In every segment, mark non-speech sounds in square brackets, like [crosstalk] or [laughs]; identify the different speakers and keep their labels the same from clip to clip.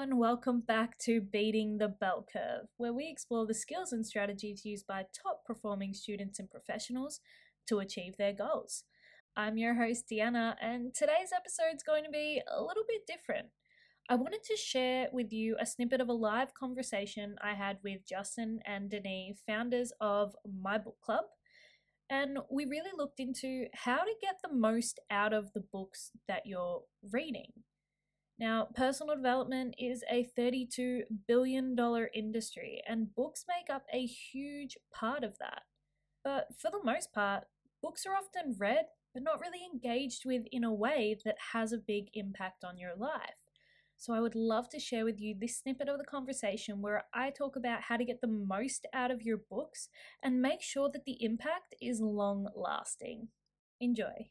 Speaker 1: and welcome back to Beating the Bell Curve, where we explore the skills and strategies used by top performing students and professionals to achieve their goals. I'm your host, Deanna, and today's episode is going to be a little bit different. I wanted to share with you a snippet of a live conversation I had with Justin and Denis, founders of My Book Club. And we really looked into how to get the most out of the books that you're reading. Now, personal development is a $32 billion industry, and books make up a huge part of that. But for the most part, books are often read but not really engaged with in a way that has a big impact on your life. So, I would love to share with you this snippet of the conversation where I talk about how to get the most out of your books and make sure that the impact is long lasting. Enjoy.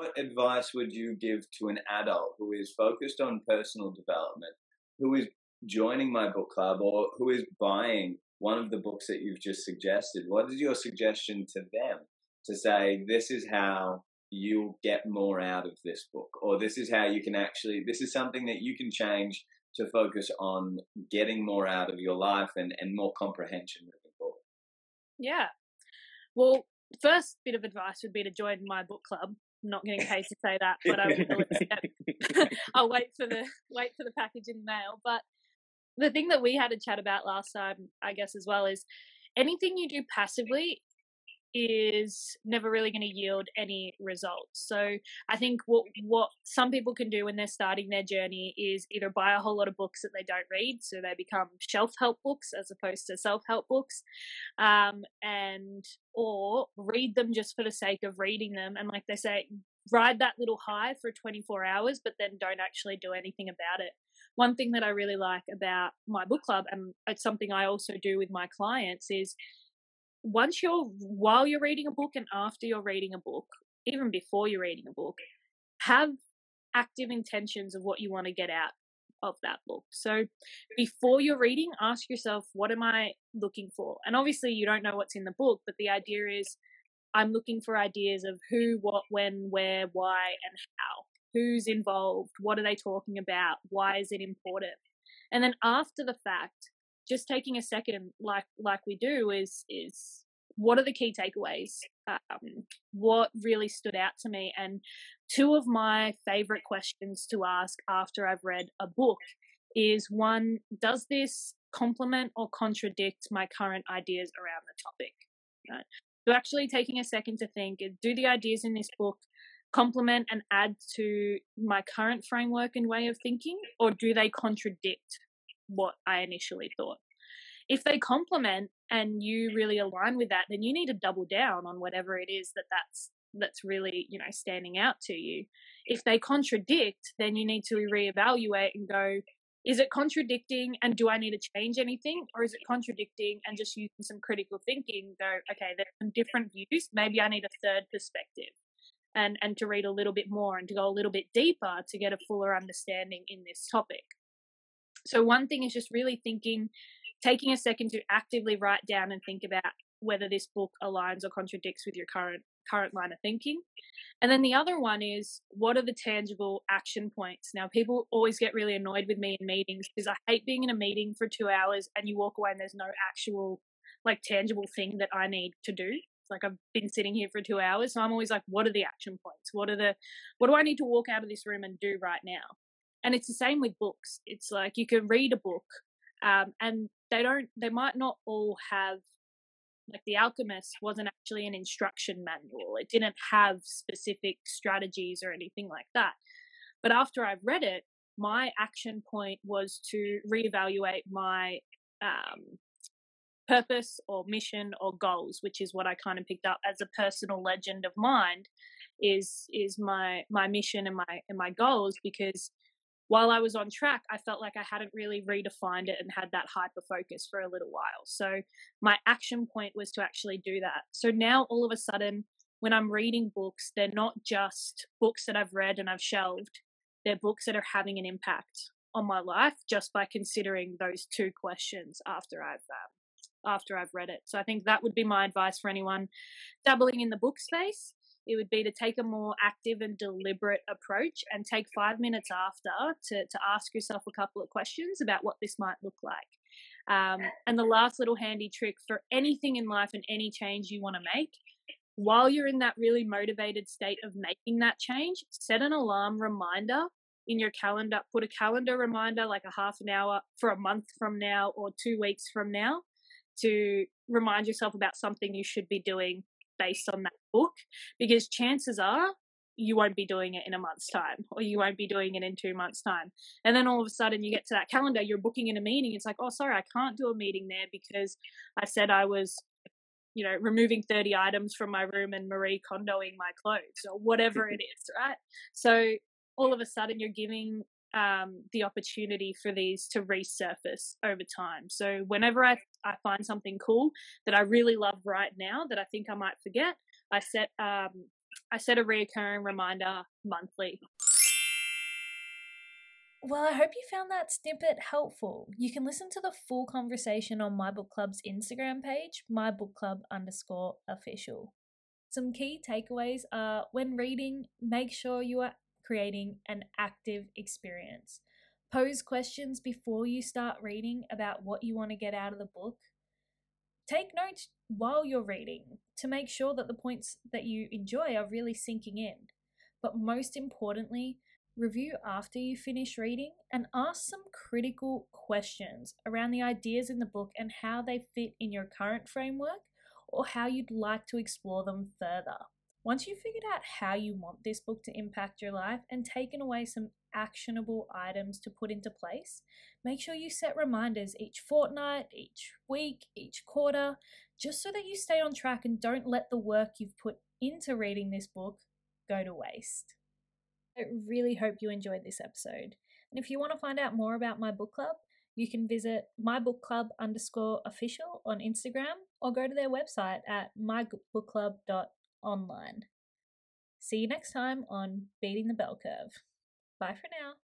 Speaker 2: What advice would you give to an adult who is focused on personal development, who is joining my book club, or who is buying one of the books that you've just suggested? What is your suggestion to them to say, this is how you'll get more out of this book or this is how you can actually this is something that you can change to focus on getting more out of your life and, and more comprehension moving forward
Speaker 3: yeah. Well first bit of advice would be to join my book club not getting paid to say that but i will [laughs] [laughs] i'll wait for the wait for the package in the mail. But the thing that we had a chat about last time i guess as well is anything you do passively is never really going to yield any results. So I think what what some people can do when they're starting their journey is either buy a whole lot of books that they don't read, so they become shelf help books as opposed to self help books, um, and or read them just for the sake of reading them. And like they say, ride that little high for 24 hours, but then don't actually do anything about it. One thing that I really like about my book club, and it's something I also do with my clients, is once you're while you're reading a book and after you're reading a book, even before you're reading a book, have active intentions of what you want to get out of that book. So before you're reading, ask yourself, what am I looking for? And obviously, you don't know what's in the book, but the idea is I'm looking for ideas of who, what, when, where, why, and how. Who's involved? What are they talking about? Why is it important? And then after the fact, just taking a second, like like we do, is is what are the key takeaways? Um, what really stood out to me, and two of my favorite questions to ask after I've read a book is one: Does this complement or contradict my current ideas around the topic? Right? So actually taking a second to think: Do the ideas in this book complement and add to my current framework and way of thinking, or do they contradict what I initially thought. If they complement and you really align with that, then you need to double down on whatever it is that that's that's really you know standing out to you. If they contradict, then you need to reevaluate and go, is it contradicting and do I need to change anything? Or is it contradicting and just using some critical thinking, go, okay, there's some different views. Maybe I need a third perspective and, and to read a little bit more and to go a little bit deeper to get a fuller understanding in this topic. So, one thing is just really thinking, taking a second to actively write down and think about whether this book aligns or contradicts with your current current line of thinking. And then the other one is what are the tangible action points? Now, people always get really annoyed with me in meetings because I hate being in a meeting for two hours and you walk away and there's no actual, like, tangible thing that I need to do. like I've been sitting here for two hours, so I'm always like, what are the action points? What are the, what do I need to walk out of this room and do right now? And it's the same with books. It's like you can read a book um, and they don't they might not all have like the alchemist wasn't actually an instruction manual. It didn't have specific strategies or anything like that. But after i've read it my action point was to reevaluate my um, purpose or mission or goals which is what i kind of picked up as a personal legend of mine is is my my mission and my and my goals because while I was on track, I felt like I hadn't really redefined it and had that hyper focus for a little while. So my action point was to actually do that. So now all of a sudden, when I'm reading books, they're not just books that I've read and I've shelved, they're books that are having an impact on my life just by considering those two questions after I've um, after I've read it. So I think that would be my advice for anyone dabbling in the book space it would be to take a more active and deliberate approach and take five minutes after to, to ask yourself a couple of questions about what this might look like. Um, and the last little handy trick for anything in life and any change you want to make, while you're in that really motivated state of making that change, set an alarm reminder in your calendar. Put a calendar reminder like a half an hour for a month from now or two weeks from now to remind yourself about something you should be doing based on that book because chances are you won't be doing it in a month's time or you won't be doing it in two months time. And then all of a sudden you get to that calendar you're booking in a meeting it's like oh sorry i can't do a meeting there because i said i was you know removing 30 items from my room and marie kondoing my clothes or whatever [laughs] it is right? So all of a sudden you're giving um, the opportunity for these to resurface over time. So whenever I, I find something cool that I really love right now that I think I might forget, I set um, I set a reoccurring reminder monthly.
Speaker 1: Well, I hope you found that snippet helpful. You can listen to the full conversation on My Book Club's Instagram page, mybookclub underscore official. Some key takeaways are when reading, make sure you are creating an active experience. Pose questions before you start reading about what you want to get out of the book. Take notes while you're reading to make sure that the points that you enjoy are really sinking in. But most importantly, review after you finish reading and ask some critical questions around the ideas in the book and how they fit in your current framework or how you'd like to explore them further. Once you've figured out how you want this book to impact your life and taken away some actionable items to put into place, make sure you set reminders each fortnight, each week, each quarter, just so that you stay on track and don't let the work you've put into reading this book go to waste. I really hope you enjoyed this episode. And if you want to find out more about my book club, you can visit mybookclub underscore official on Instagram or go to their website at mybookclub.com online. See you next time on Beating the Bell Curve. Bye for now.